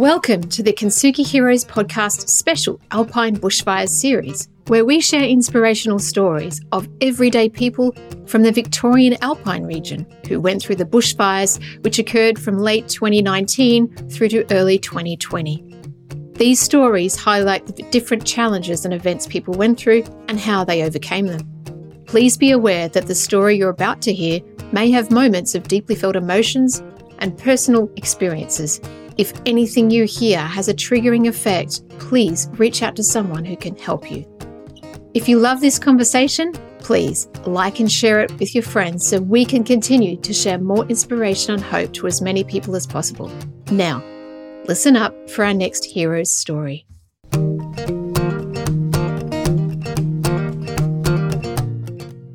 Welcome to the Kintsugi Heroes podcast special Alpine Bushfires series, where we share inspirational stories of everyday people from the Victorian Alpine region who went through the bushfires which occurred from late 2019 through to early 2020. These stories highlight the different challenges and events people went through and how they overcame them. Please be aware that the story you're about to hear may have moments of deeply felt emotions and personal experiences if anything you hear has a triggering effect, please reach out to someone who can help you. If you love this conversation, please like and share it with your friends so we can continue to share more inspiration and hope to as many people as possible. Now, listen up for our next hero's story.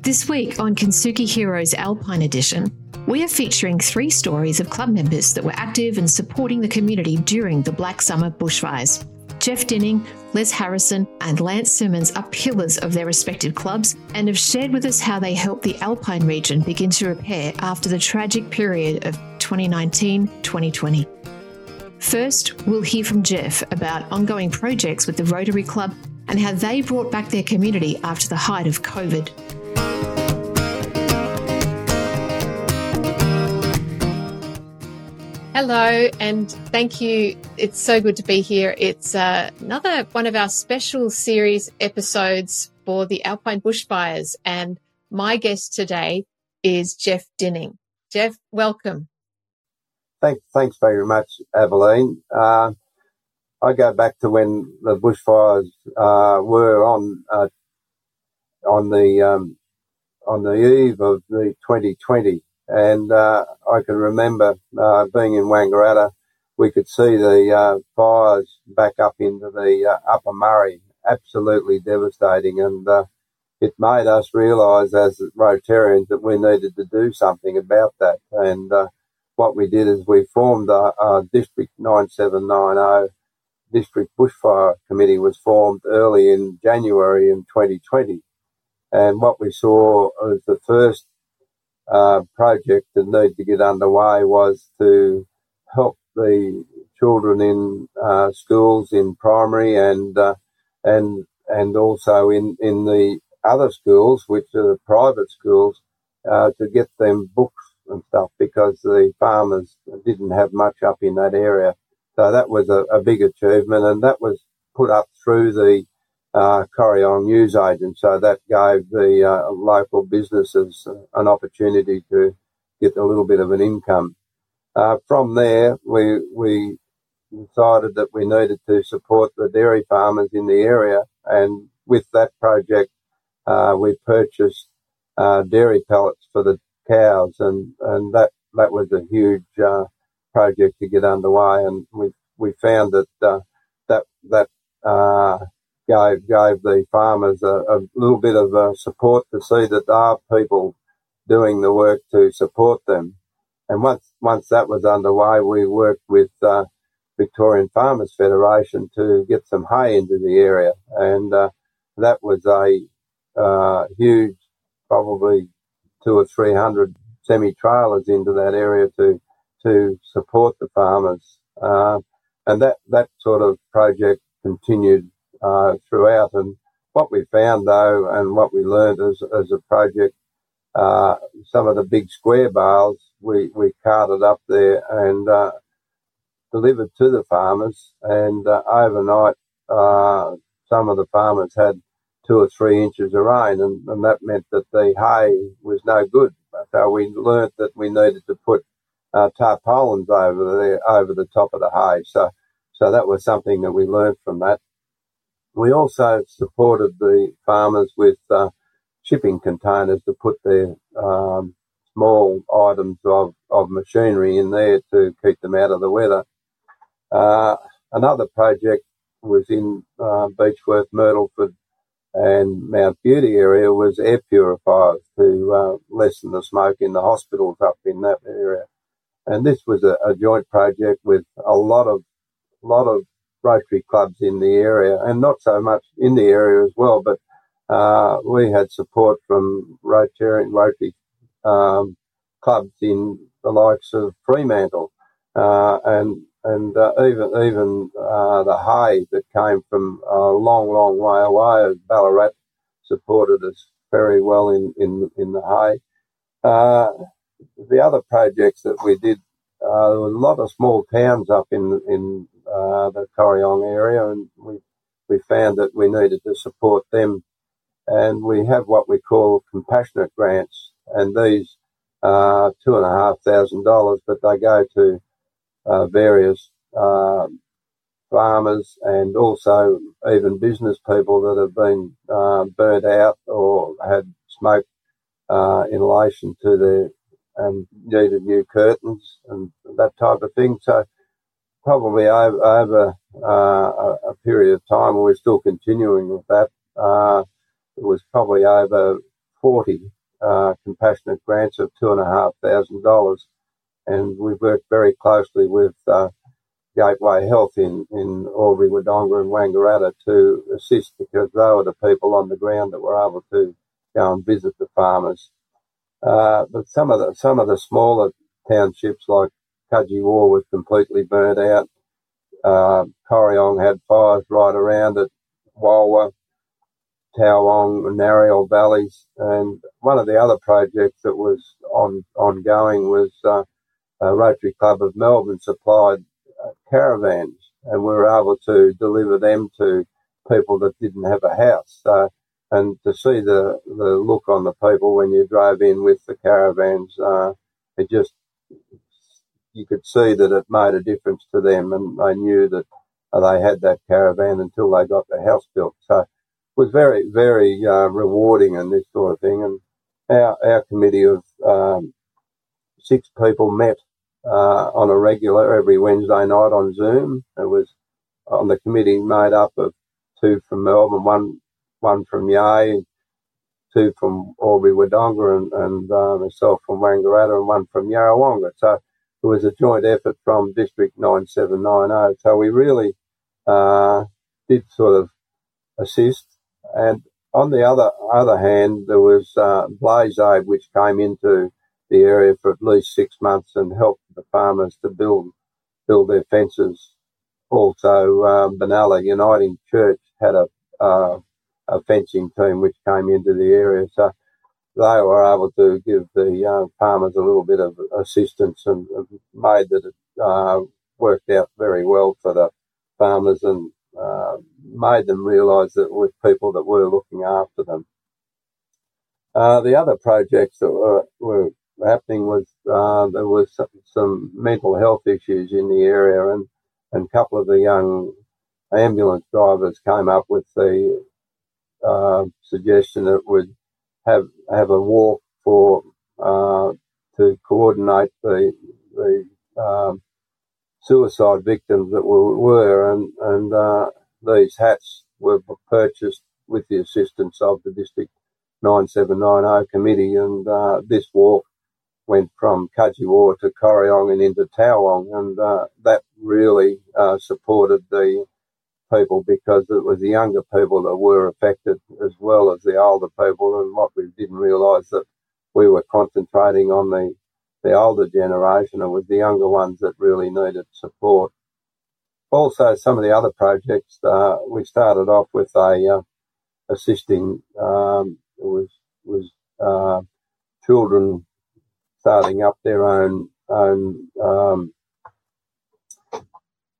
This week on Kintsugi Heroes Alpine Edition, we are featuring three stories of club members that were active in supporting the community during the Black Summer bushfires. Geoff Dinning, Les Harrison, and Lance Symons are pillars of their respective clubs and have shared with us how they helped the Alpine region begin to repair after the tragic period of 2019 2020. First, we'll hear from Geoff about ongoing projects with the Rotary Club and how they brought back their community after the height of COVID. Hello, and thank you. It's so good to be here. It's uh, another one of our special series episodes for the Alpine bushfires. And my guest today is Geoff Dinning. Geoff, welcome. Thanks, thanks very much, Aveline. Uh, I go back to when the bushfires uh, were on uh, on the um, on the eve of the 2020 and uh, I can remember uh, being in Wangaratta, we could see the uh, fires back up into the Upper Murray, absolutely devastating, and it made us realise as Rotarians that we needed to do something about that. And uh, what we did is we formed a, a District 9790 District Bushfire Committee was formed early in January in 2020. And what we saw was the first uh, project that needed to get underway was to help the children in uh, schools in primary and uh, and and also in in the other schools, which are the private schools, uh, to get them books and stuff because the farmers didn't have much up in that area. So that was a, a big achievement, and that was put up through the uh, news agent. So that gave the uh, local businesses an opportunity to get a little bit of an income. Uh, from there, we we decided that we needed to support the dairy farmers in the area, and with that project, uh, we purchased uh, dairy pellets for the cows, and and that that was a huge uh, project to get underway, and we we found that that that gave gave the farmers a, a little bit of uh, support to see that there are people doing the work to support them. And once once that was underway, we worked with uh, Victorian Farmers Federation to get some hay into the area, and uh, that was a uh, huge, probably two or three hundred semi trailers into that area to to support the farmers. Uh, and that that sort of project continued uh, throughout. And what we found though, and what we learned as, as a project, uh, some of the big square bales we, we carted up there and uh, delivered to the farmers. And uh, overnight, uh, some of the farmers had two or three inches of rain, and, and that meant that the hay was no good. So we learnt that we needed to put uh, tarpaulins over there over the top of the hay. So so that was something that we learned from that. We also supported the farmers with uh, shipping containers to put their um, small items of, of machinery in there to keep them out of the weather. Uh, another project was in uh, Beechworth, Myrtleford, and Mount Beauty area was air purifiers to uh, lessen the smoke in the hospitals up in that area. And this was a, a joint project with a lot of lot of Rotary clubs in the area, and not so much in the area as well, but uh, we had support from Rotarian Rotary um, clubs in the likes of Fremantle, uh, and and uh, even even uh, the hay that came from a long, long way away. Ballarat supported us very well in in in the hay. Uh, the other projects that we did, uh, there was a lot of small towns up in in uh, the Corryong area, and we we found that we needed to support them. And we have what we call compassionate grants, and these are two and a half thousand dollars, but they go to uh, various uh, farmers and also even business people that have been uh, burnt out or had smoke uh, inhalation to their and needed new curtains and that type of thing. So probably over, over uh, a, period of time, we're still continuing with that. Uh, it was probably over 40 uh, compassionate grants of two and a half thousand dollars, and we've worked very closely with uh, Gateway Health in, in Albury, Wodonga and Wangaratta to assist because they were the people on the ground that were able to go and visit the farmers. Uh, but some of the some of the smaller townships like Cudgewa was completely burnt out. Uh, Corryong had fires right around it. Walwa, Towong, and Nariel valleys, and one of the other projects that was on ongoing was uh, Rotary Club of Melbourne supplied caravans, and we were able to deliver them to people that didn't have a house. So, and to see the the look on the people when you drove in with the caravans, uh, it just you could see that it made a difference to them, and they knew that they had that caravan until they got the house built. So it was very, very uh, rewarding and this sort of thing. And our, our committee of um, six people met uh, on a regular every Wednesday night on Zoom. It was on the committee made up of two from Melbourne, one one from Yea, two from Albury Wodonga, and, and uh, myself from Wangaratta, and one from Yarrawonga. So it was a joint effort from District 9790. So we really uh, did sort of assist. And on the other other hand, there was uh, Blaze Aid, which came into the area for at least six months and helped the farmers to build build their fences. Also, um, Benalla Uniting Church had a, uh, a fencing team which came into the area, so they were able to give the uh, farmers a little bit of assistance and made that it uh, worked out very well for the farmers and uh, made them realise that with people that were looking after them. Uh, the other projects that were, were happening was uh, there was some, some, mental health issues in the area, and and a couple of the young ambulance drivers came up with the uh, suggestion that would have have a walk for uh, to coordinate the the um, suicide victims that were, were and and uh, these hats were purchased with the assistance of the district 9790 committee, and uh, this walk went from Cudgewa to Corryong and into Towong, and uh, that really uh, supported the people because it was the younger people that were affected as well as the older people. And what we didn't realise that we were concentrating on the the older generation. It was the younger ones that really needed support. Also, some of the other projects uh, we started off with a uh, assisting. Um, was was uh, children starting up their own own um,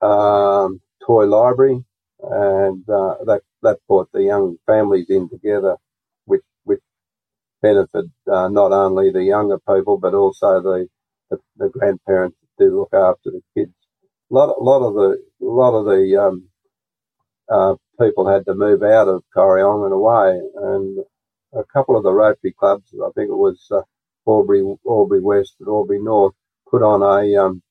um, toy library, and uh, that that brought the young families in together, which which benefited uh, not only the younger people but also the the, the grandparents to look after the kids. A lot, a lot of the lot of the um, uh, people had to move out of Corryong and away, and a couple of the Rotary clubs, I think it was uh, Albury, Albury West and Albury North put on a um,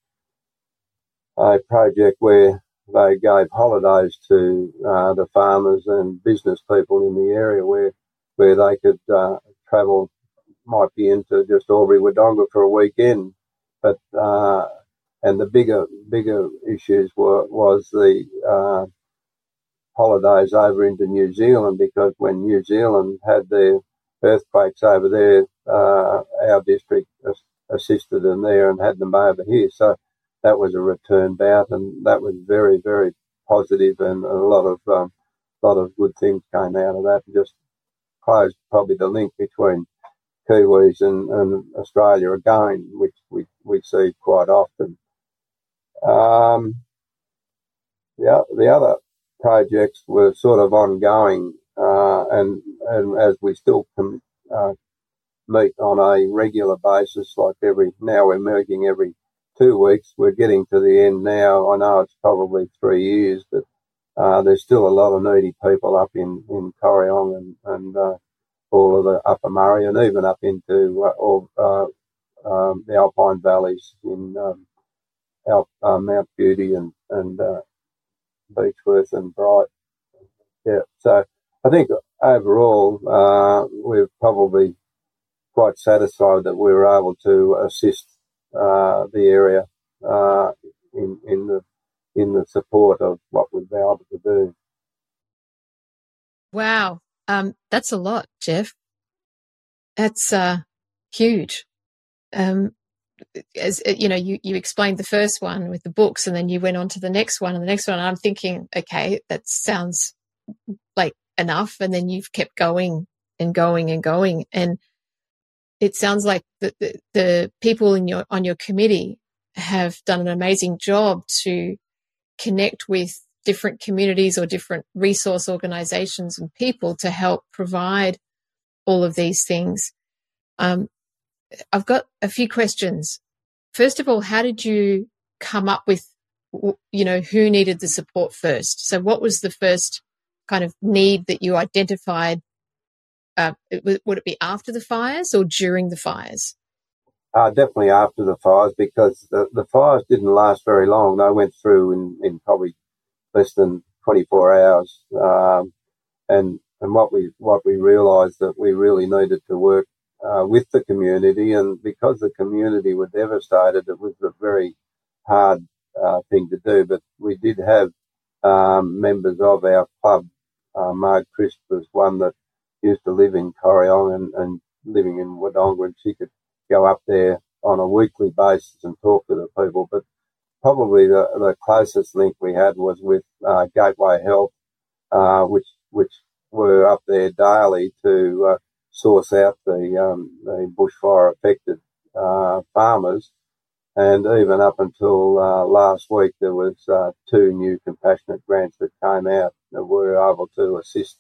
a project where they gave holidays to uh, the farmers and business people in the area where where they could uh, travel, might be into just Albury Wodonga for a weekend, but uh, and the bigger bigger issues were was the uh, holidays over into New Zealand because when New Zealand had their earthquakes over there, uh, our district assisted them there and had them over here. So that was a return bout, and that was very, very positive, and a lot of um, lot of good things came out of that. Just closed probably the link between Kiwis and, and Australia again, which we, we see quite often. Um, yeah, the other projects were sort of ongoing, uh, and and as we still can uh, meet on a regular basis, like every now we're meeting every two weeks. We're getting to the end now. I know it's probably three years, but uh, there's still a lot of needy people up in in Corryong and and uh, all of the Upper Murray, and even up into uh, all uh, um, the Alpine valleys in um, uh, Mount Beauty and and uh, Beechworth and Bright. Yeah, so I think overall we're probably quite satisfied that we were able to assist the area uh, in in the in the support of what we've been able to do. Wow, um, that's a lot, Geoff. That's uh, huge. Um, as uh, you know, you, you explained the first one with the books and then you went on to the next one and the next one. I'm thinking, okay, that sounds like enough. And then you've kept going and going and going. And it sounds like the, the, the people in your, on your committee have done an amazing job to connect with different communities or different resource organizations and people to help provide all of these things. Um, I've got a few questions. First of all, how did you come up with, you know, who needed the support first? So what was the first kind of need that you identified? Uh, would it be after the fires or during the fires? Uh, definitely after the fires because the, the fires didn't last very long. They went through in, in probably less than 24 hours. Um, and, and what we, what we realized that we really needed to work uh, with the community. And because the community were devastated, it was a very hard uh, thing to do. But we did have um, members of our club. Uh, Marg Crisp was one that used to live in Corryong and, and living in Wodonga, and she could go up there on a weekly basis and talk to the people. But probably the, the closest link we had was with uh, Gateway Health, uh, which which were up there daily to uh, source out the, um, the bushfire affected uh, farmers. And even up until uh, last week, there was uh, two new compassionate grants that came out that were able to assist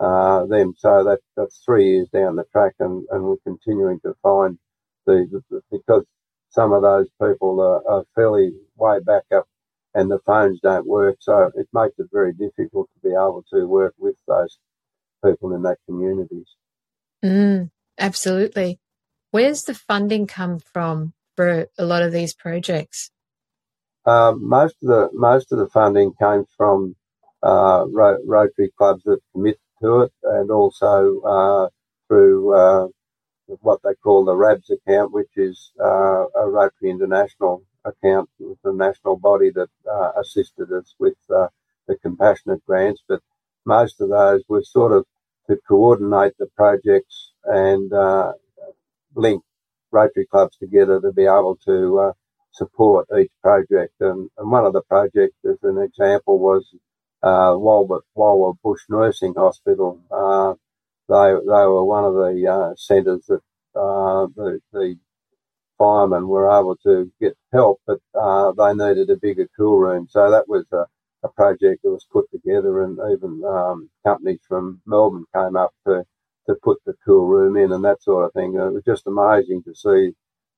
uh, them. So that, that's three years down the track, and, and we're continuing to find the, the because some of those people are, are, fairly way back up, and the phones don't work, so it makes it very difficult to be able to work with those people in that communities. Mm, absolutely. Where's the funding come from for a lot of these projects? Uh, most of the most of the funding came from uh, ro- Rotary clubs that commit to it, and also uh, through uh, what they call the RABS account, which is uh, a Rotary International account, with the national body that uh, assisted us with the compassionate grants. But most of those were sort of to coordinate the projects and uh, link Rotary clubs together to be able to uh, support each project. And, and, one of the projects, as an example, was uh, Bush Nursing Hospital. Uh, they they were one of the uh, centres that uh, the, the firemen were able to get help, but uh, they needed a bigger cool room. So that was a, a project that was put together, and even um, companies from Melbourne came up to to put the cool room in and that sort of thing. It was just amazing to see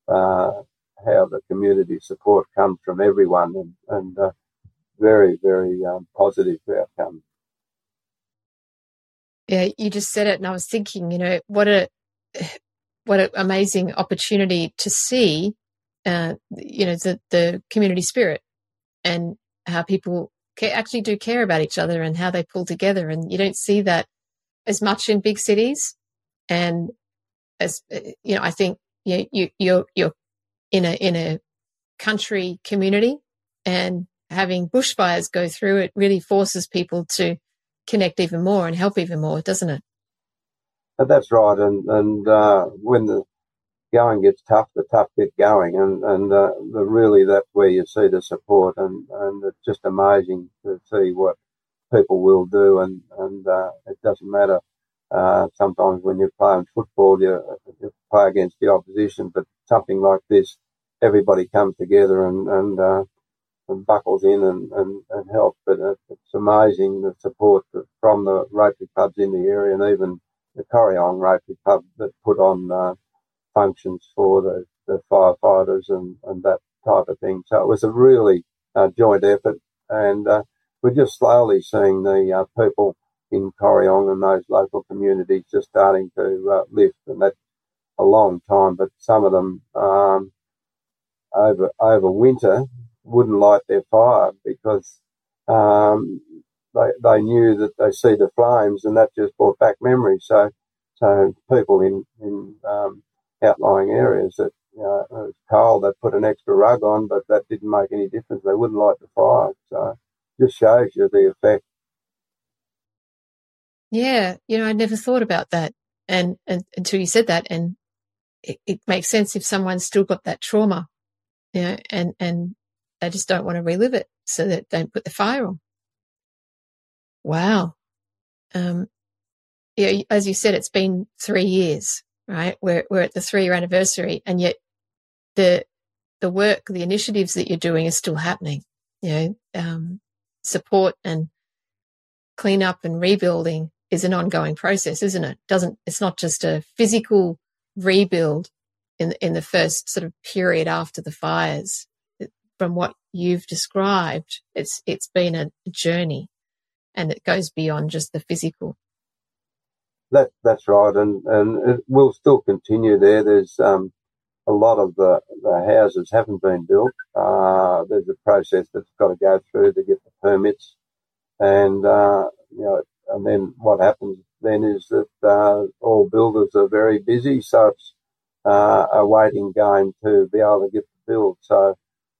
uh, how the community support comes from everyone, and, and uh, very very um, positive outcome. Yeah, you just said it, and I was thinking, you know, what a what an amazing opportunity to see, uh, you know, the the community spirit and how people actually do care about each other and how they pull together. And you don't see that as much in big cities. And as you know, I think you, you you're you're in a in a country community, and having bushfires go through it really forces people to connect even more and help even more, doesn't it? That's right. And and uh, when the going gets tough, the tough get going, and and uh, the, really that's where you see the support, and and it's just amazing to see what people will do, and and uh, it doesn't matter. Uh, sometimes when you're playing football, you, you, play against the opposition, but something like this, everybody comes together and and, uh, and buckles in and, and, and help. But it's amazing the support from the Rotary clubs in the area, and even the Corryong Rotary Club that put on uh, functions for the, the firefighters and, and that type of thing. So it was a really uh, joint effort, and uh, we're just slowly seeing the uh, people in Corryong and those local communities just starting to uh, lift, and that's a long time. But some of them um, over over winter wouldn't light their fire because um, they they knew that they see the flames, and that just brought back memories. So so people in in um, outlying areas that you know, it was cold, they put an extra rug on, but that didn't make any difference. They wouldn't light the fire. So just shows you the effect. Yeah, you know, I never thought about that, and, and until you said that, and it, it, makes sense if someone's still got that trauma, you know, and and they just don't want to relive it, so that don't put the fire on. Wow, um, yeah, as you said, it's been three years, right? We're we're at the three year anniversary, and yet the the work, the initiatives that you're doing is still happening. You know, um, support and clean up and rebuilding is an ongoing process, isn't it? Doesn't it's not just a physical rebuild in in the first sort of period after the fires. From what you've described, it's it's been a journey, and it goes beyond just the physical. That that's right, and and it will still continue there. There's um, a lot of the, the houses haven't been built. Uh, there's a process that's got to go through to get the permits, and uh, you know, and then what happens then is that uh, all builders are very busy, so it's uh, a waiting game to be able to get the build. So,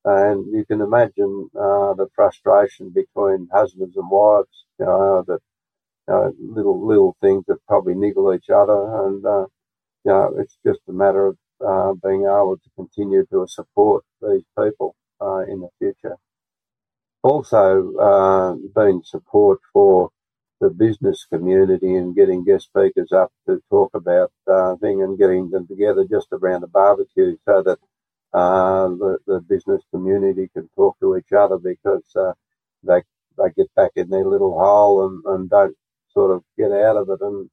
and you can imagine uh, the frustration between husbands and wives, you know, that you know, little little things that probably niggle each other, and uh, you know, it's just a matter of uh, being able to continue to support these people uh, in the future. Also, uh, been support for the business community and getting guest speakers up to talk about uh, thing and getting them together just around a barbecue so that uh, the, the business community can talk to each other because uh, they they get back in their little hole and, and don't sort of get out of it. And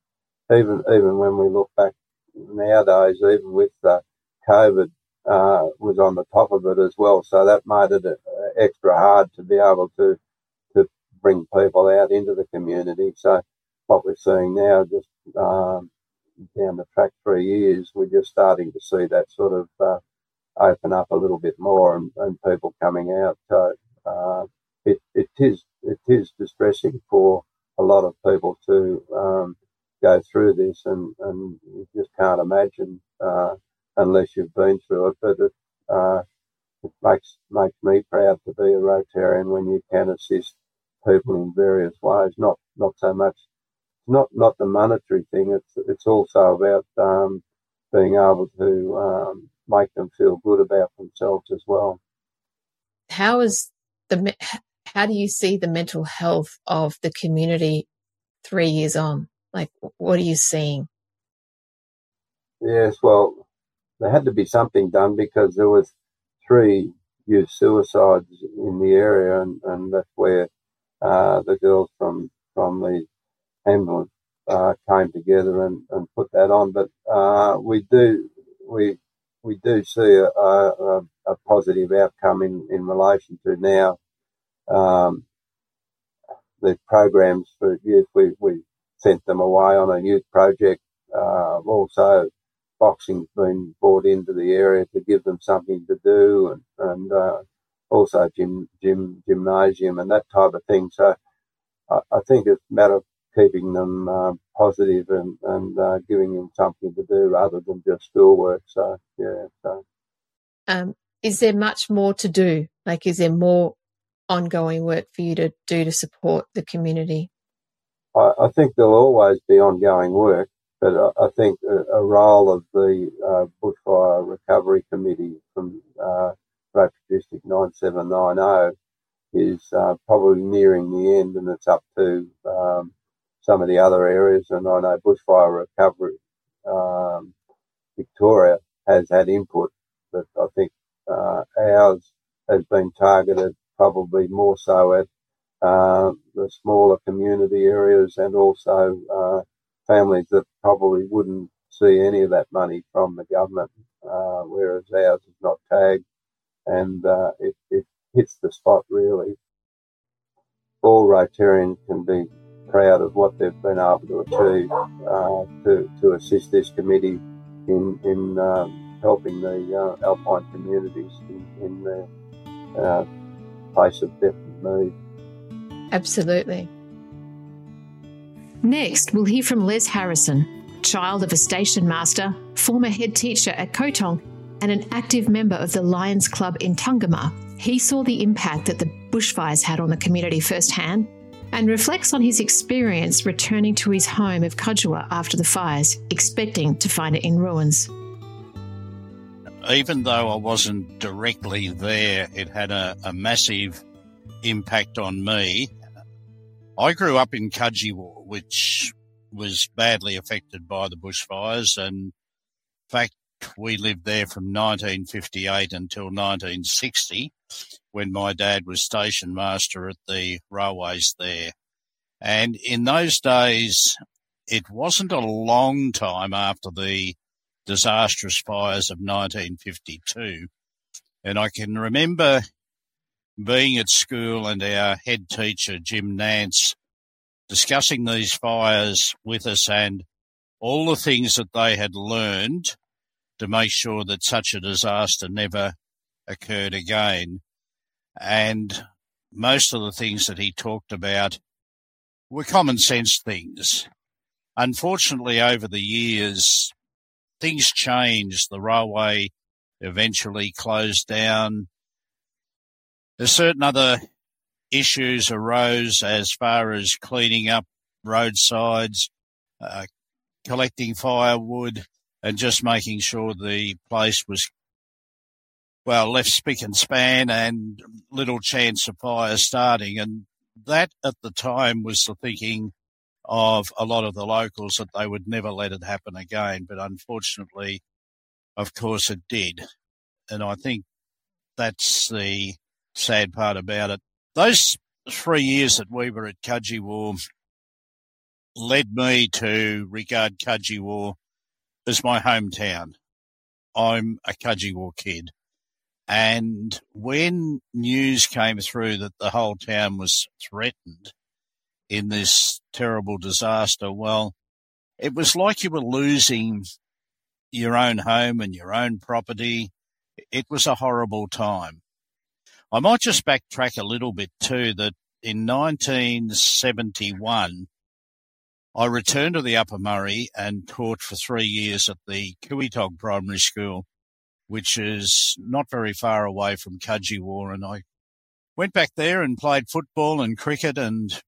even even when we look back nowadays, even with uh, COVID, uh, was on the top of it as well. So that made it uh, extra hard to be able to to bring people out into the community. So what we're seeing now, just um, down the track three years, we're just starting to see that sort of uh, open up a little bit more and, and people coming out. So uh, it, it is it is distressing for a lot of people to um, go through this, and, and you just can't imagine uh, unless you've been through it. But it, uh, it makes makes me proud to be a Rotarian when you can assist people in various ways. Not not so much, not not the monetary thing. It's it's also about um, being able to um, make them feel good about themselves as well. How is the how do you see the mental health of the community three years on? Like, what are you seeing? Yes, well, there had to be something done because there was three youth suicides in the area, and, and that's where uh, the girls from from the ambulance uh, came together and, and put that on. But uh, we do we we do see a, a, a, positive outcome in, in relation to now um, the programs for youth. We, we sent them away on a youth project. Uh, also, boxing's been brought into the area to give them something to do, and, and uh, also gym, gym, gymnasium and that type of thing. So I, I think it's a matter of keeping them uh, positive and, and uh, giving them something to do rather than just schoolwork. So yeah. So. Um, is there much more to do? Like, is there more ongoing work for you to do to support the community? I, I think there'll always be ongoing work, but I, I think a, a, role of the uh, Bushfire Recovery Committee from uh, District 9790 is uh, probably nearing the end, and it's up to um, some of the other areas. And I know Bushfire Recovery um, Victoria has had input, but I think uh, ours has been targeted probably more so at uh, the smaller community areas and also uh, families that probably wouldn't see any of that money from the government, uh, whereas ours is not tagged and uh, it, it hits the spot really. All Rotarians can be proud of what they've been able to achieve uh, to, to assist this committee in, in um, helping the uh, alpine communities in, in their uh, place of definite need. Absolutely. Next, we'll hear from Les Harrison, child of a station master, former head teacher at Koetong, and an active member of the Lions Club in Tungamah. He saw the impact that the bushfires had on the community firsthand and reflects on his experience returning to his home of Cudgewa after the fires, expecting to find it in ruins. Even though I wasn't directly there, it had a, a massive impact on me. I grew up in Cudgewa, which was badly affected by the bushfires, and in fact, we lived there from 1958 until 1960 when my dad was station master at the railways there. And in those days, it wasn't a long time after the disastrous fires of 1952. And I can remember being at school and our head teacher, Jim Nance, discussing these fires with us and all the things that they had learned to make sure that such a disaster never occurred again. And most of the things that he talked about were common sense things. Unfortunately, over the years, things changed. The railway eventually closed down. There's certain other issues arose as far as cleaning up roadsides, uh, collecting firewood, and just making sure the place was well left spick and span and little chance of fire starting. And that at the time was the thinking of a lot of the locals that they would never let it happen again. But unfortunately, of course, it did. And I think that's the sad part about it. Those three years that we were at Cudgewa led me to regard Cudgewa is my hometown. I'm a Cudgewa kid. And when news came through that the whole town was threatened in this terrible disaster, well, it was like you were losing your own home and your own property. It was a horrible time. I might just backtrack a little bit too that in 1971, I returned to the Upper Murray and taught for three years at the Koetong Primary School, which is not very far away from Cudgewa. And I went back there and played football and cricket and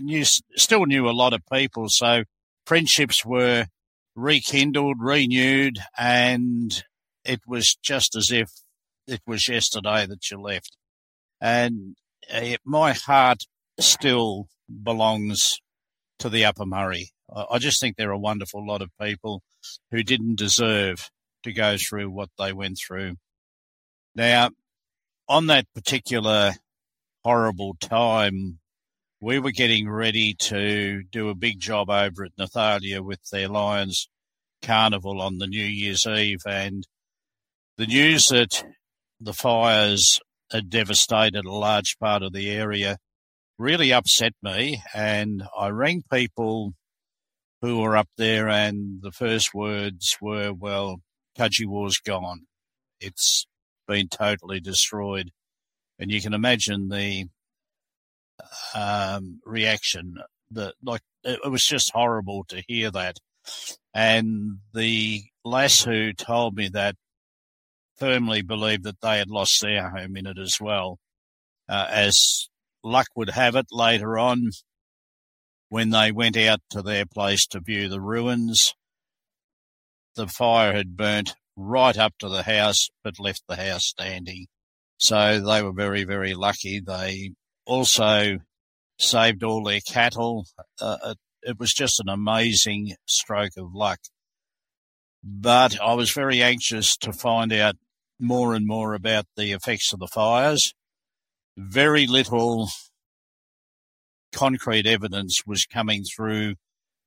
knew, still knew a lot of people. So friendships were rekindled, renewed, and it was just as if it was yesterday that you left. And uh, my heart still belongs to the Upper Murray. I just think they're a wonderful lot of people who didn't deserve to go through what they went through. Now, on that particular horrible time, we were getting ready to do a big job over at Nathalia with their Lions Carnival on the New Year's Eve, and the news that the fires had devastated a large part of the area really upset me. And I rang people who were up there, and the first words were, well, Cudgewa's gone. It's been totally destroyed. And you can imagine the um, reaction that, like, it was just horrible to hear that. And the lass who told me that firmly believed that they had lost their home in it as well, uh, as luck would have it later on, when they went out to their place to view the ruins, the fire had burnt right up to the house, but left the house standing. So they were very, very lucky. They also saved all their cattle. Uh, it was just an amazing stroke of luck. But I was very anxious to find out more and more about the effects of the fires. Very little concrete evidence was coming through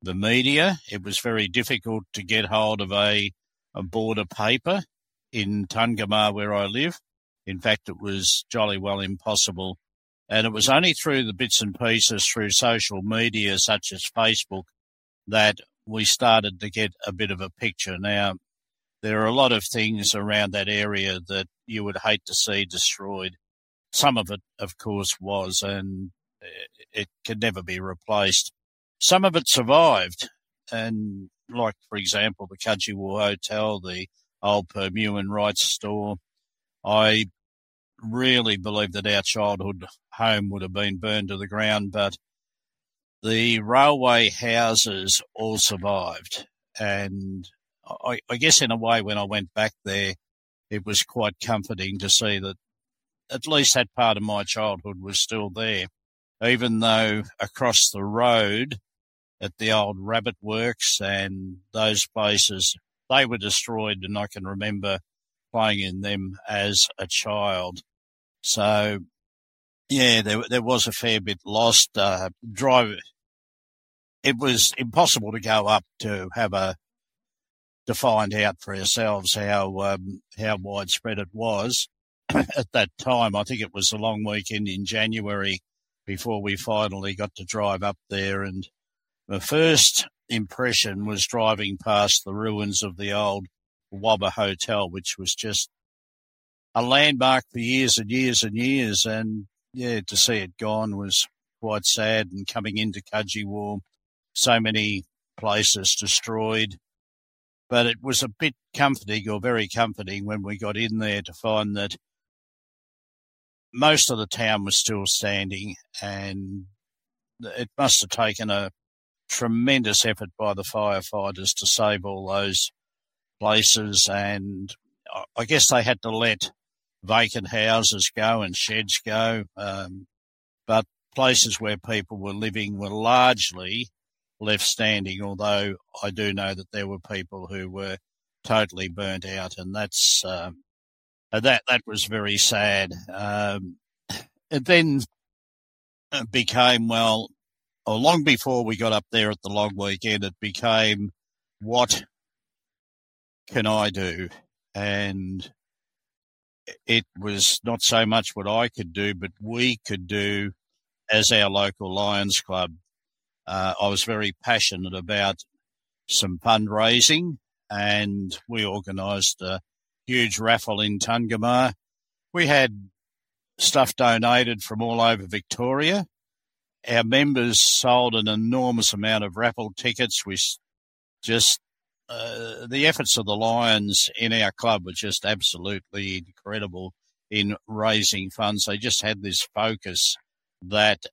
the media. It was very difficult to get hold of a, a border paper in Tungamah where I live. In fact, it was jolly well impossible. And it was only through the bits and pieces through social media such as Facebook that we started to get a bit of a picture. Now, there are a lot of things around that area that you would hate to see destroyed. Some of it, of course, was, and it could never be replaced. Some of it survived, and like, for example, the Cudgewa Hotel, the old Permian Rights store. I really believe that our childhood home would have been burned to the ground, but the railway houses all survived. And I, I, guess in a way, when I went back there, it was quite comforting to see that at least that part of my childhood was still there, even though across the road at the old rabbit works and those places, they were destroyed. And I can remember playing in them as a child. So yeah, there there was a fair bit lost. Uh, drive, it was impossible to go up to have a to find out for ourselves how um, how widespread it was at that time. I think it was a long weekend in January before we finally got to drive up there, and the first impression was driving past the ruins of the old Wobber Hotel, which was just a landmark for years and years and years. And yeah, to see it gone was quite sad. And coming into Cudgewa, so many places destroyed. But it was a bit comforting or very comforting when we got in there to find that most of the town was still standing and it must have taken a tremendous effort by the firefighters to save all those places. And I guess they had to let vacant houses go and sheds go. Um, but places where people were living were largely left standing, although I do know that there were people who were totally burnt out, and that's um, that that was very sad. Um, it then became well, or long before we got up there at the long weekend, it became what can I do, and it was not so much what I could do, but we could do as our local Lions Club. Uh, I was very passionate about some fundraising and we organised a huge raffle in Tungamah. We had stuff donated from all over Victoria. Our members sold an enormous amount of raffle tickets. We just uh, the efforts of the Lions in our club were just absolutely incredible in raising funds. They just had this focus that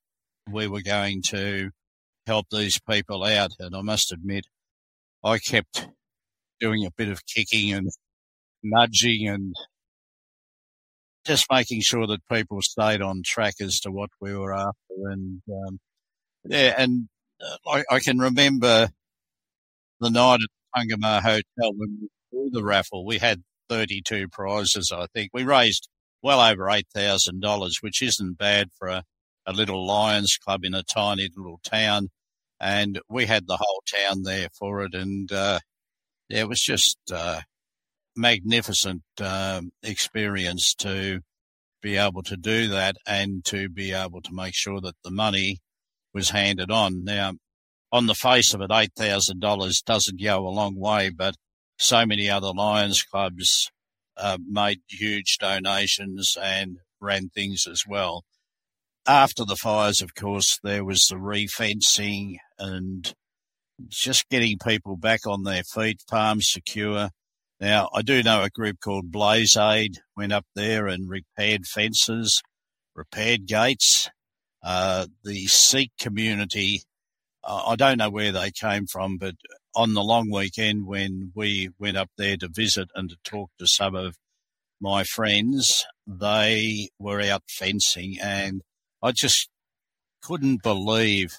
we were going to help these people out. And I must admit, I kept doing a bit of kicking and nudging and just making sure that people stayed on track as to what we were after. And um, yeah, and uh, I, I, can remember the night at the Tungamah Hotel when we threw the raffle. We had 32 prizes, I think. We raised well over $8,000, which isn't bad for a, a little Lions club in a tiny little town. And we had the whole town there for it. And, uh, yeah, it was just, uh, magnificent, um, experience to be able to do that and to be able to make sure that the money was handed on. Now, on the face of it, $8,000 doesn't go a long way, but so many other Lions clubs uh, made huge donations and ran things as well. After the fires, of course, there was the refencing and just getting people back on their feet, farms secure. Now, I do know a group called Blaze Aid went up there and repaired fences, repaired gates. Uh, the Sikh community I don't know where they came from, but on the long weekend when we went up there to visit and to talk to some of my friends, they were out fencing and I just couldn't believe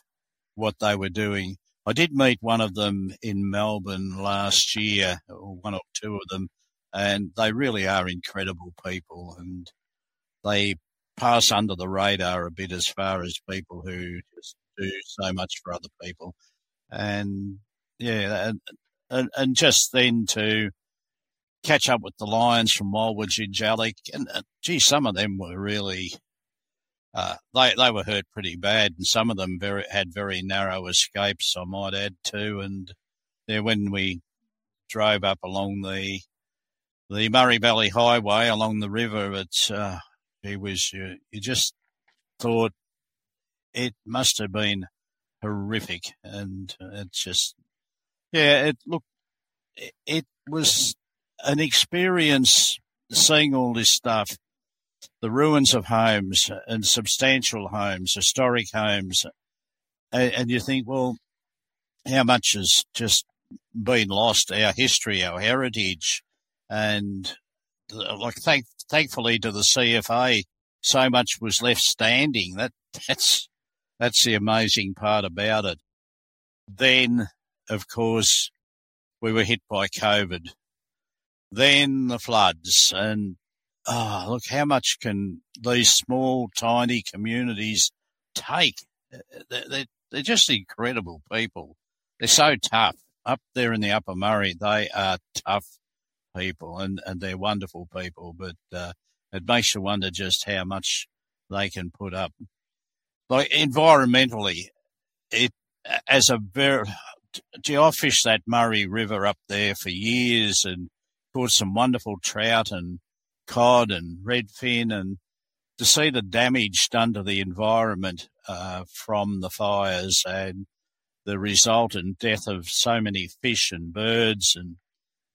what they were doing. I did meet one of them in Melbourne last year, or one or two of them, and they really are incredible people and they pass under the radar a bit as far as people who just do so much for other people. And yeah, and, and, and just then to catch up with the Lions from Walwa Jingellic, and uh, gee, some of them were really, uh, they they were hurt pretty bad, and some of them very had very narrow escapes. I might add too, and there when we drove up along the the Murray Valley Highway along the river, it's uh, it was you, you just thought it must have been horrific, and it's just yeah, it look it was an experience seeing all this stuff, the ruins of homes and substantial homes, historic homes, and, and you think, well, how much has just been lost? Our history, our heritage, and uh, like thank, thankfully to the CFA, so much was left standing. That that's that's the amazing part about it. Then, of course, we were hit by COVID. Then the floods and oh, look, how much can these small, tiny communities take? They're, they're just incredible people. They're so tough. Up there in the Upper Murray, they are tough people and, and they're wonderful people, but uh, it makes you wonder just how much they can put up. Like environmentally, it as a very, gee, I fished that Murray River up there for years and caught some wonderful trout and cod and redfin and to see the damage done to the environment uh, from the fires and the resultant death of so many fish and birds and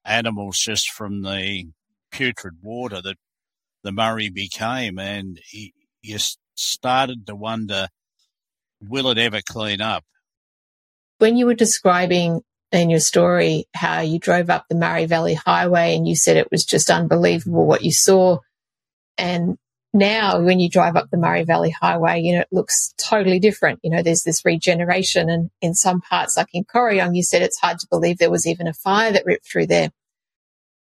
animals just from the putrid water that the Murray became. And you started to wonder, will it ever clean up? When you were describing in your story how you drove up the Murray Valley Highway and you said it was just unbelievable what you saw. And now when you drive up the Murray Valley Highway, you know, it looks totally different. You know, there's this regeneration and in some parts, like in Corryong, you said it's hard to believe there was even a fire that ripped through there.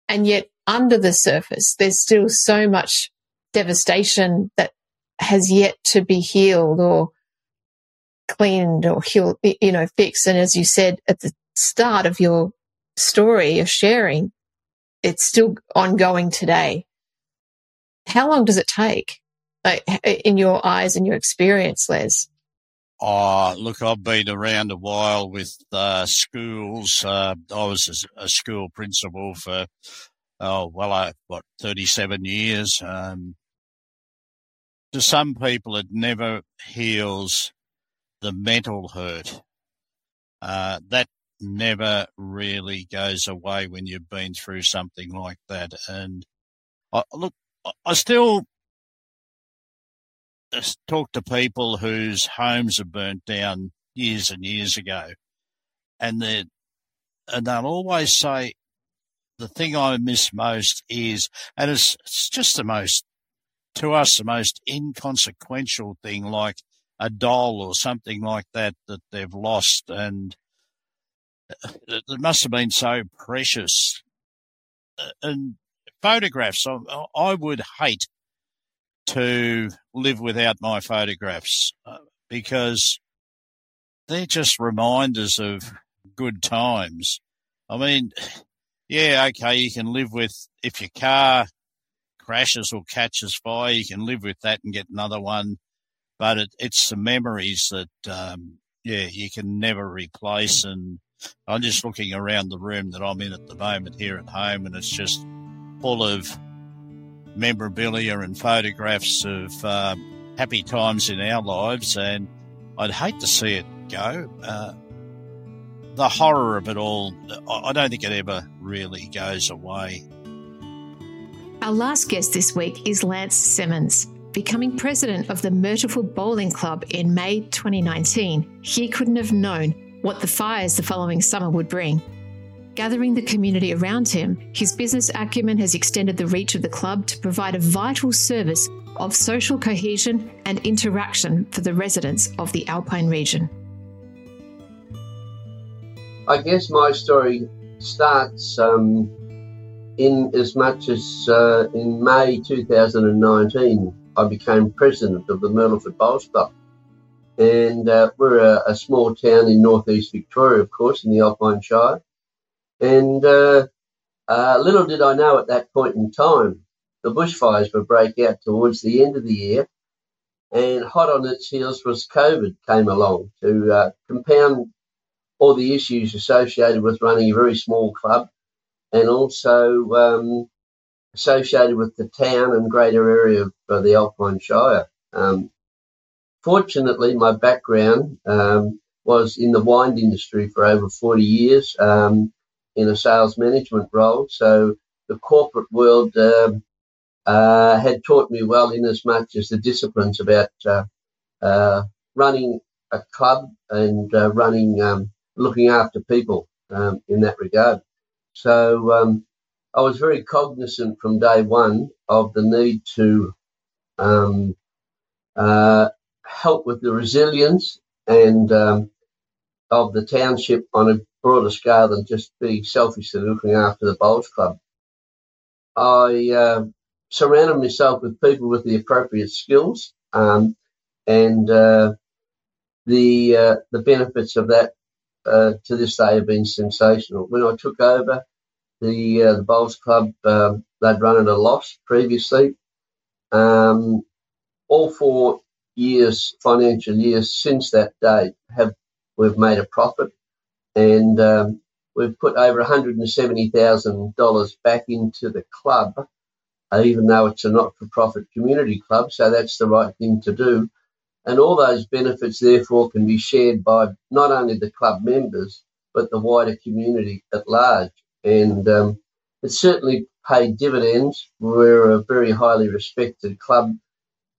And yet under the surface, there's still so much devastation that has yet to be healed or cleaned or healed, you know, fixed. And as you said at the start of your story, your sharing, it's still ongoing today. How long does it take, in your eyes and your experience, Les? Oh, look, I've been around a while with uh, schools. Uh, I was a, a, school principal for, oh, well, I, what, 37 years. Um, to some people, it never heals the mental hurt. Uh, that never really goes away when you've been through something like that. And I, look, I still talk to people whose homes are burnt down years and years ago, and they and they'll always say the thing I miss most is, and it's, it's just the most to us the most inconsequential thing, like a doll or something like that that they've lost and it must have been so precious. Uh, and photographs, I, would hate to live without my photographs uh, because they're just reminders of good times. I mean, yeah, okay, you can live with if your car crashes or catches fire, you can live with that and get another one. But it, it's the memories that, um, yeah, you can never replace. And I'm just looking around the room that I'm in at the moment here at home, and it's just full of memorabilia and photographs of um, happy times in our lives. And I'd hate to see it go. Uh, the horror of it all, I don't think it ever really goes away. Our last guest this week is Lance Symons becoming president of the Myrtleford Bowling Club in May 2019, he couldn't have known what the fires the following summer would bring. Gathering the community around him, his business acumen has extended the reach of the club to provide a vital service of social cohesion and interaction for the residents of the Alpine region. I guess my story starts um, in as much as uh, in May 2019, I became president of the Myrtleford Bowls Club. And uh, we're a, a, small town in northeast Victoria, of course, in the Alpine Shire. And uh, uh little did I know at that point in time the bushfires would break out towards the end of the year. And hot on its heels was COVID came along to uh, compound all the issues associated with running a very small club and also um, associated with the town and greater area of uh, the Alpine Shire. Um, fortunately, my background um, was in the wine industry for over 40 years um, in a sales management role. So the corporate world um, uh, had taught me well in as much as the disciplines about uh, uh, running a club and uh, running, um, looking after people um, in that regard. So um, I was very cognizant from day one of the need to um, uh, help with the resilience and um, of the township on a broader scale than just being selfishly looking after the bowls club. I uh, surrounded myself with people with the appropriate skills, um, and uh, the uh, the benefits of that uh, to this day have been sensational. When I took over the uh, the Bowls Club, um, they'd run at a loss previously. Um, all four years, financial years since that date, have we've made a profit, and um, we've put over one hundred and seventy thousand dollars back into the club even though it's a not-for-profit community club. So that's the right thing to do. And all those benefits, therefore, can be shared by not only the club members, but the wider community at large. And um, it certainly paid dividends. We're a very highly respected club,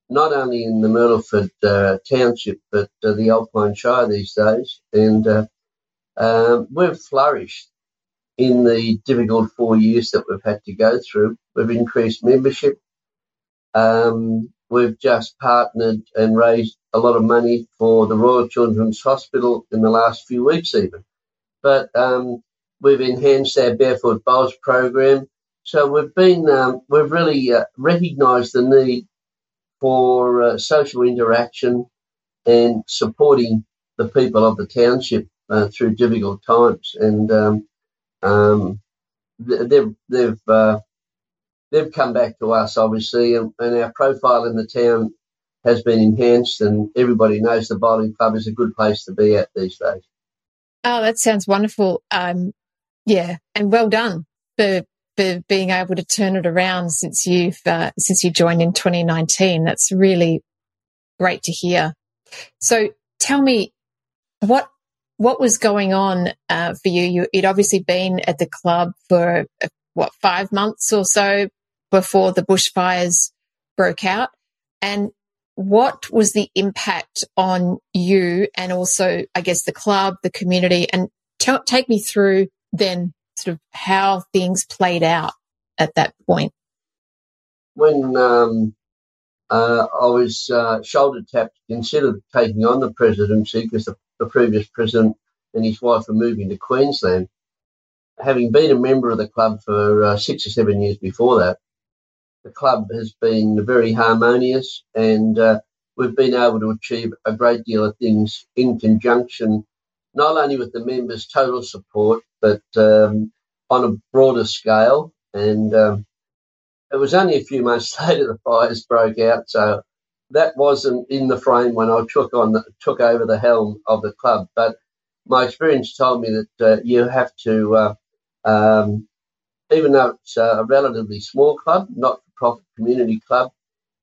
not only in the Myrtleford uh, township, but uh, the Alpine Shire these days. And uh, um, we've flourished in the difficult four years that we've had to go through. We've increased membership. Um, we've just partnered and raised a lot of money for the Royal Children's Hospital in the last few weeks, even. But um, we've enhanced our Barefoot Bowls program. So we've been, um, we've really uh, recognised the need for uh, social interaction and supporting the people of the township uh, through difficult times. And um, um, they've they've uh, they've come back to us obviously, and, and, our profile in the town has been enhanced, and everybody knows the bowling club is a good place to be at these days. Oh, that sounds wonderful. Um, yeah, and well done for for being able to turn it around since you've uh, since you joined in 2019. That's really great to hear. So, tell me what what was going on uh, for you? you? You'd obviously been at the club for uh, what five months or so before the bushfires broke out, and what was the impact on you and also, I guess, the club, the community, and t- take me through then sort of how things played out at that point. When um, uh, I was uh, shoulder tapped to consider taking on the presidency because the the previous president and his wife were moving to Queensland. Having been a member of the club for uh, six or seven years before that, the club has been very harmonious and uh, we've been able to achieve a great deal of things in conjunction, not only with the members' total support, but um, on a broader scale. And um, it was only a few months later the fires broke out, so that wasn't in the frame when I took on the, took over the helm of the club. But my experience told me that uh, you have to, uh, um, even though it's a relatively small club, not for profit community club,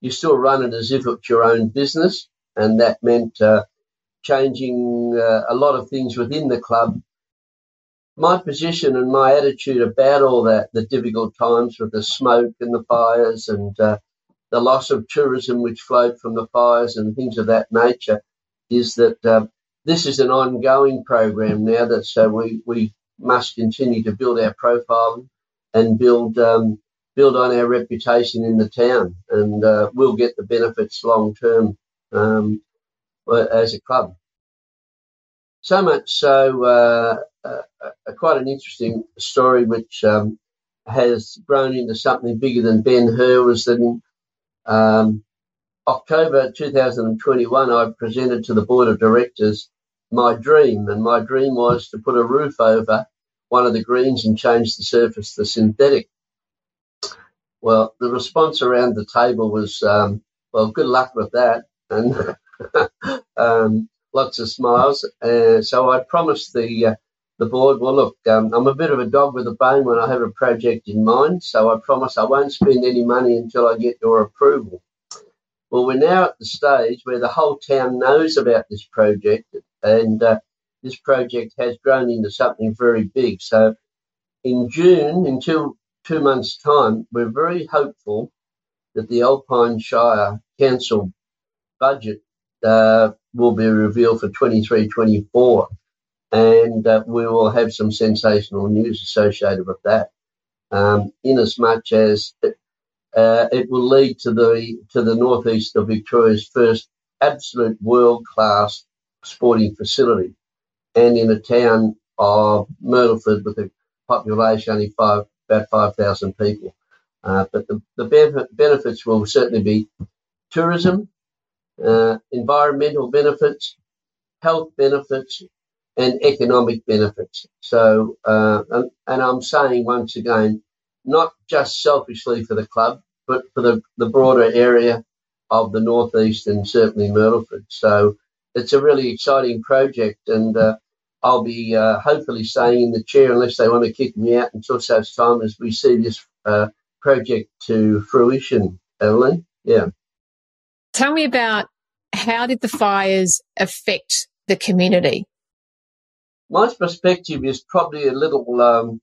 you still run it as if it's your own business, and that meant uh, changing uh, a lot of things within the club. My position and my attitude about all that, the difficult times with the smoke and the fires and uh, the loss of tourism which flowed from the fires and things of that nature, is that uh, this is an ongoing program now that so we, we must continue to build our profile and build um, build on our reputation in the town, and uh, we'll get the benefits long term um, as a club. So much so, uh, uh, quite an interesting story which um, has grown into something bigger than Ben Hur was that in um, October 2021, I presented to the board of directors my dream, and my dream was to put a roof over one of the greens and change the surface to synthetic. Well, the response around the table was, um, well, good luck with that. And um, lots of smiles. Uh, so I promised the uh, the board, well, look, um, I'm a bit of a dog with a bone when I have a project in mind, so I promise I won't spend any money until I get your approval. Well, we're now at the stage where the whole town knows about this project, and uh, this project has grown into something very big. So, in June, in two, two months' time, we're very hopeful that the Alpine Shire Council budget uh, will be revealed for 23 24 and uh, we will have some sensational news associated with that. Um, in as much as it, uh, it will lead to the to the northeast of Victoria's first absolute world class sporting facility, and in a town of Myrtleford with a population only five about five thousand people. Uh, but the, the benefit, benefits will certainly be tourism, uh, environmental benefits, health benefits, and economic benefits. So, uh, and, and, I'm saying once again, not just selfishly for the club, but for the, the broader area of the northeast and certainly Myrtleford. So, it's a really exciting project, and uh, I'll be uh, hopefully staying in the chair unless they want to kick me out until such time as we see this uh, project to fruition. Aveline, yeah. Tell me about how did the fires affect the community? My perspective is probably a little um,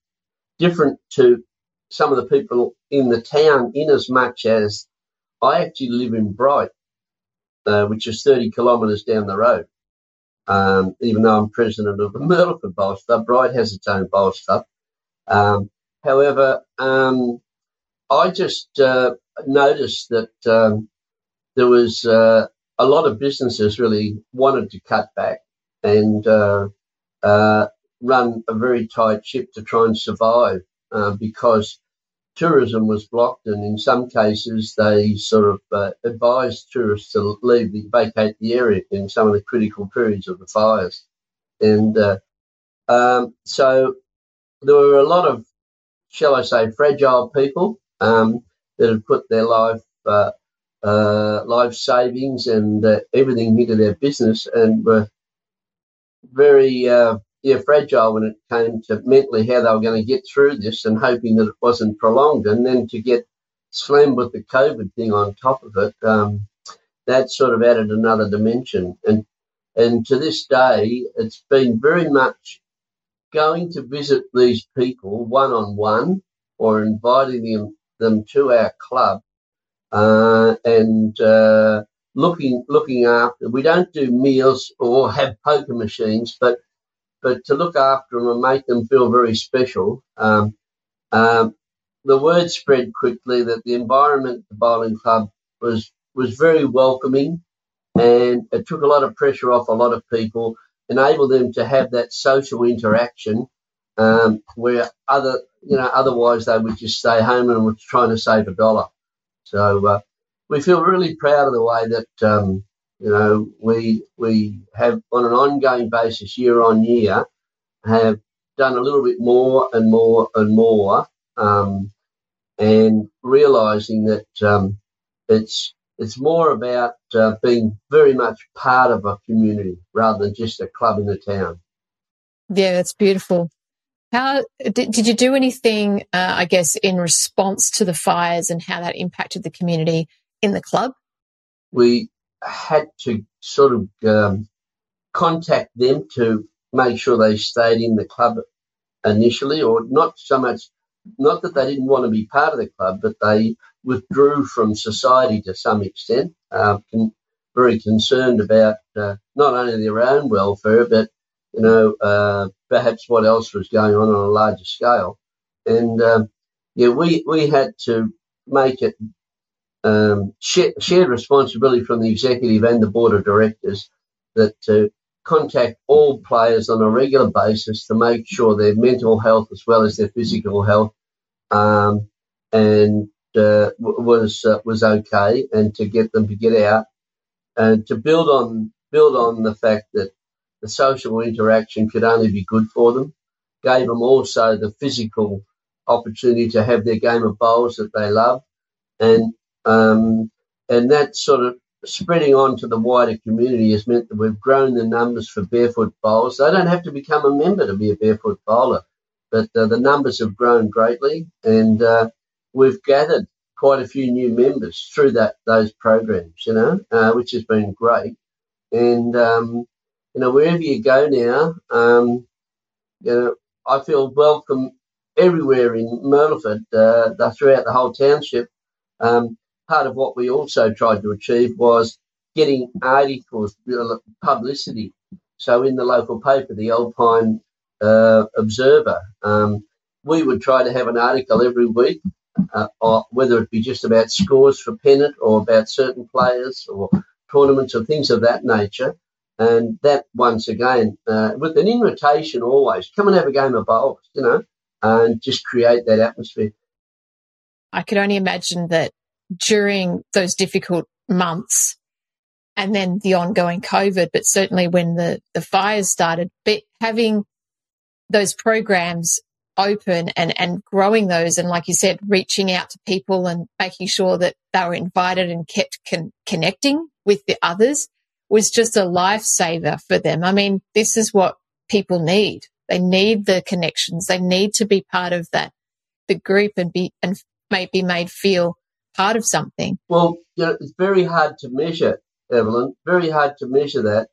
different to some of the people in the town, in as much as I actually live in Bright, uh, which is 30 kilometres down the road. Um, even though I'm president of the Myrtleford Bowls Club, Bright has its own Bowls Club. Um, however, um, I just uh, noticed that um, there was uh, a lot of businesses really wanted to cut back and uh, uh, run a very tight ship to try and survive uh, because tourism was blocked, and in some cases they sort of uh, advised tourists to leave, the, vacate the area in some of the critical periods of the fires, and uh, um, so there were a lot of, shall I say, fragile people um, that had put their life. Uh, uh, life savings and everything into their business, and were very uh, yeah, fragile when it came to mentally how they were going to get through this and hoping that it wasn't prolonged. And then to get slammed with the COVID thing on top of it, um, that sort of added another dimension. And and to this day, it's been very much going to visit these people one on one or inviting them, them to our club uh, and uh, looking looking after. We don't do meals or have poker machines, but but to look after them and make them feel very special. Um, um, the word spread quickly that the environment at the bowling club was was very welcoming, and it took a lot of pressure off a lot of people, enabled them to have that social interaction um, where other you know otherwise they would just stay home and were trying to save a dollar. So uh, we feel really proud of the way that um, you know we we have on an ongoing basis, year on year, have done a little bit more and more and more, um, and realizing that um, it's it's more about uh, being very much part of a community rather than just a club in the town. Yeah, that's beautiful. How did, did you do anything, uh, I guess, in response to the fires and how that impacted the community in the club? We had to sort of um, contact them to make sure they stayed in the club initially, or not so much not that they didn't want to be part of the club, but they withdrew from society to some extent, uh, con- very concerned about uh, not only their own welfare, but you know uh, perhaps what else was going on on a larger scale. And um, yeah, we we had to make it um, shared responsibility from the executive and the board of directors that to contact all players on a regular basis to make sure their mental health as well as their physical health um, and uh, was uh, was okay, and to get them to get out and to build on build on the fact that the social interaction could only be good for them. Gave them also the physical opportunity to have their game of bowls that they love, and um, and that sort of spreading on to the wider community has meant that we've grown the numbers for barefoot bowlers. They don't have to become a member to be a barefoot bowler, but uh, the numbers have grown greatly, and uh, we've gathered quite a few new members through that those programs, you know, uh, which has been great. And um, you know, wherever you go now, um, you know, I feel welcome everywhere in Myrtleford, uh, throughout the whole township. Um, part of what we also tried to achieve was getting articles, publicity. So in the local paper, the Alpine uh, Observer, um, we would try to have an article every week, uh, whether it be just about scores for pennant or about certain players or tournaments or things of that nature. And that once again, uh, with an invitation always, come and have a game of bowls, you know, and just create that atmosphere. I could only imagine that during those difficult months and then the ongoing COVID, but certainly when the, the fires started, but having those programs open and, and growing those. And like you said, reaching out to people and making sure that they were invited and kept con- connecting with the others was just a lifesaver for them. I mean, this is what people need. They need the connections. They need to be part of that, the group and be, and may be made feel part of something. Well, you know, it's very hard to measure, Aveline, very hard to measure that.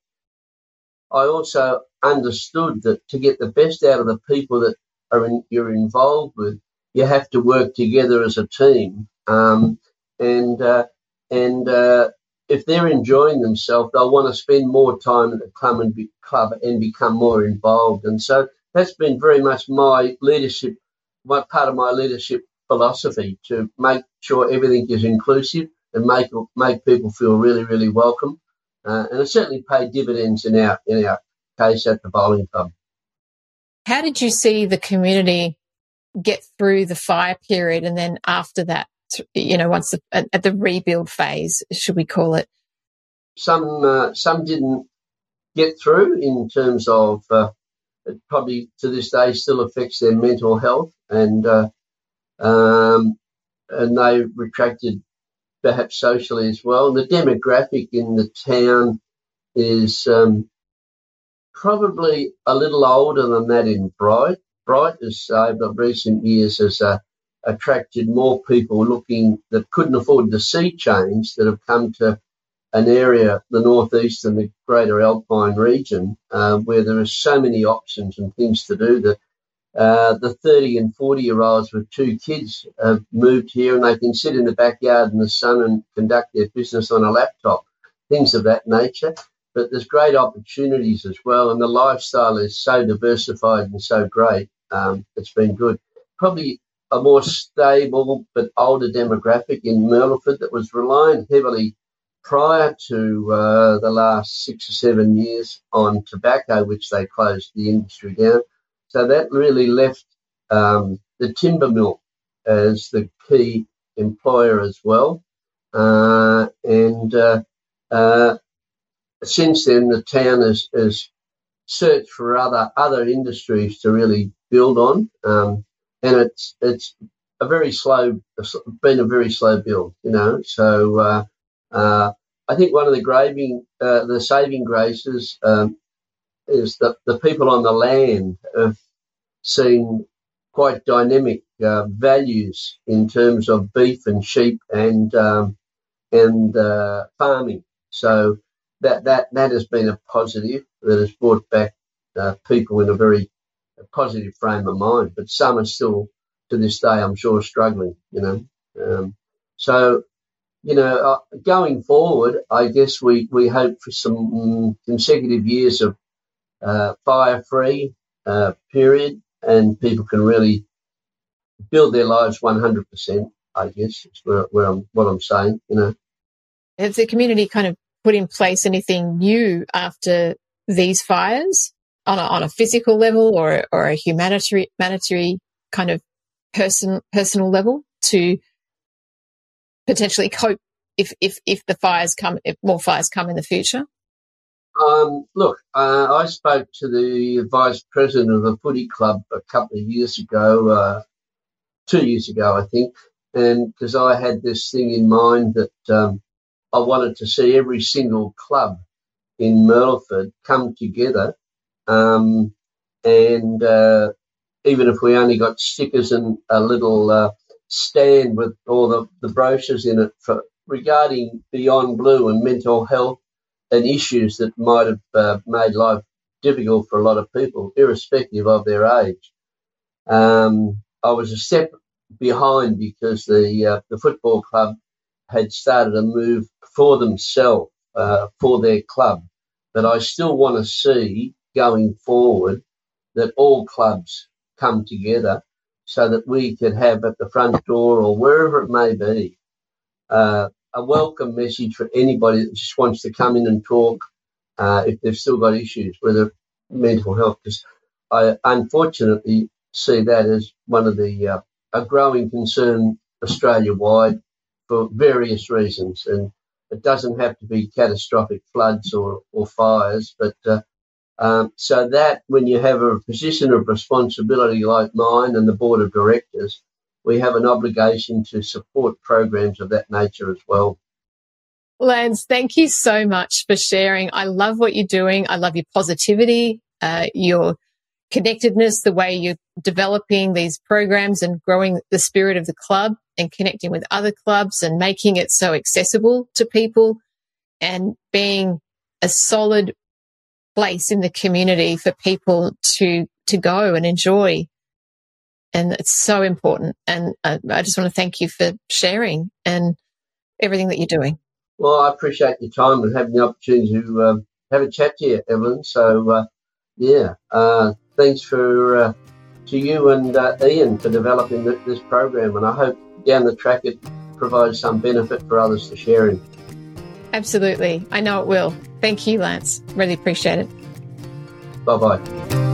I also understood that to get the best out of the people that are in, you're involved with, you have to work together as a team. Um, and uh, and uh, if they're enjoying themselves, they'll want to spend more time at the club and, be, club and become more involved. And so that's been very much my leadership, my part of my leadership philosophy to make sure everything is inclusive and make make people feel really, really welcome. Uh, and it certainly paid dividends in our in our case at the bowling club. How did you see the community get through the fire period and then after that, you know, once the, at the rebuild phase, should we call it? Some uh, some didn't get through in terms of uh, it probably to this day still affects their mental health and uh, um, and they retracted perhaps socially as well. And the demographic in the town is um, probably a little older than that in Bright. Bright has over recent years has uh, attracted more people looking that couldn't afford the sea change that have come to an area, the northeast and the greater Alpine region, uh, where there are so many options and things to do that uh, the 30 and 40 year olds with two kids have moved here and they can sit in the backyard in the sun and conduct their business on a laptop, things of that nature but there's great opportunities as well. And the lifestyle is so diversified and so great. Um, it's been good. Probably a more stable but older demographic in Myrtleford that was reliant heavily prior to uh, the last six or seven years on tobacco, which they closed the industry down. So that really left um, the timber mill as the key employer as well. Uh, and uh, uh since then, the town has, has searched for other other industries to really build on, um, and it's it's a very slow, been a very slow build, you know. So uh, uh, I think one of the graving, uh, the saving graces um, is that the people on the land have seen quite dynamic uh, values in terms of beef and sheep and um, and uh, farming. So that that that has been a positive that has brought back uh, people in a very positive frame of mind. But some are still to this day, I'm sure, struggling. You know, um, so you know, uh, going forward, I guess we we hope for some consecutive years of uh, fire-free uh, period, and people can really build their lives 100%. I guess is where, where I'm what I'm saying. You know, has the community kind of put in place anything new after these fires on a, on a physical level or or a humanitarian humanitarian kind of person personal level to potentially cope if if if the fires come if more fires come in the future? Um, look, uh, I spoke to the vice president of the footy club a couple of years ago, uh, two years ago, I think, and because I had this thing in mind that um, I wanted to see every single club in Myrtleford come together, um, and uh, even if we only got stickers and a little uh, stand with all the, the brochures in it for regarding Beyond Blue and mental health and issues that might have uh, made life difficult for a lot of people, irrespective of their age. Um, I was a step behind because the uh, the football club had started a move for themselves, uh, for their club. But I still want to see going forward that all clubs come together so that we could have at the front door or wherever it may be uh, a welcome message for anybody that just wants to come in and talk uh, if they've still got issues, with their mental health. Because I unfortunately see that as one of the uh, a growing concern Australia wide for various reasons, and it doesn't have to be catastrophic floods or, or fires, but uh, um, so that when you have a position of responsibility like mine and the board of directors, we have an obligation to support programs of that nature as well. Lance, thank you so much for sharing. I love what you're doing. I love your positivity, uh, your connectedness, the way you're developing these programs and growing the spirit of the club and connecting with other clubs and making it so accessible to people and being a solid place in the community for people to, to go and enjoy and it's so important. And I, I just want to thank you for sharing and everything that you're doing. Well, I appreciate your time and having the opportunity to um, have a chat to you, Aveline. So, uh, yeah, uh, thanks for uh, to you and uh, Ian for developing the, this program, and I hope down the track it provides some benefit for others to share in. Absolutely, I know it will. Thank you, Lance. Really appreciate it. Bye bye.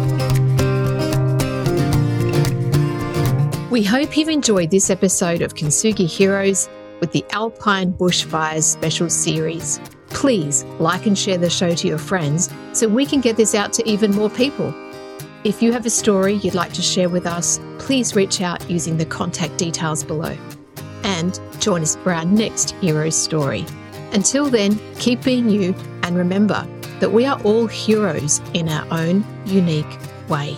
We hope you've enjoyed this episode of Kintsugi Heroes with the Alpine Bushfires special series. Please like and share the show to your friends so we can get this out to even more people. If you have a story you'd like to share with us, please reach out using the contact details below. And join us for our next hero story. Until then, keep being you and remember that we are all heroes in our own unique way.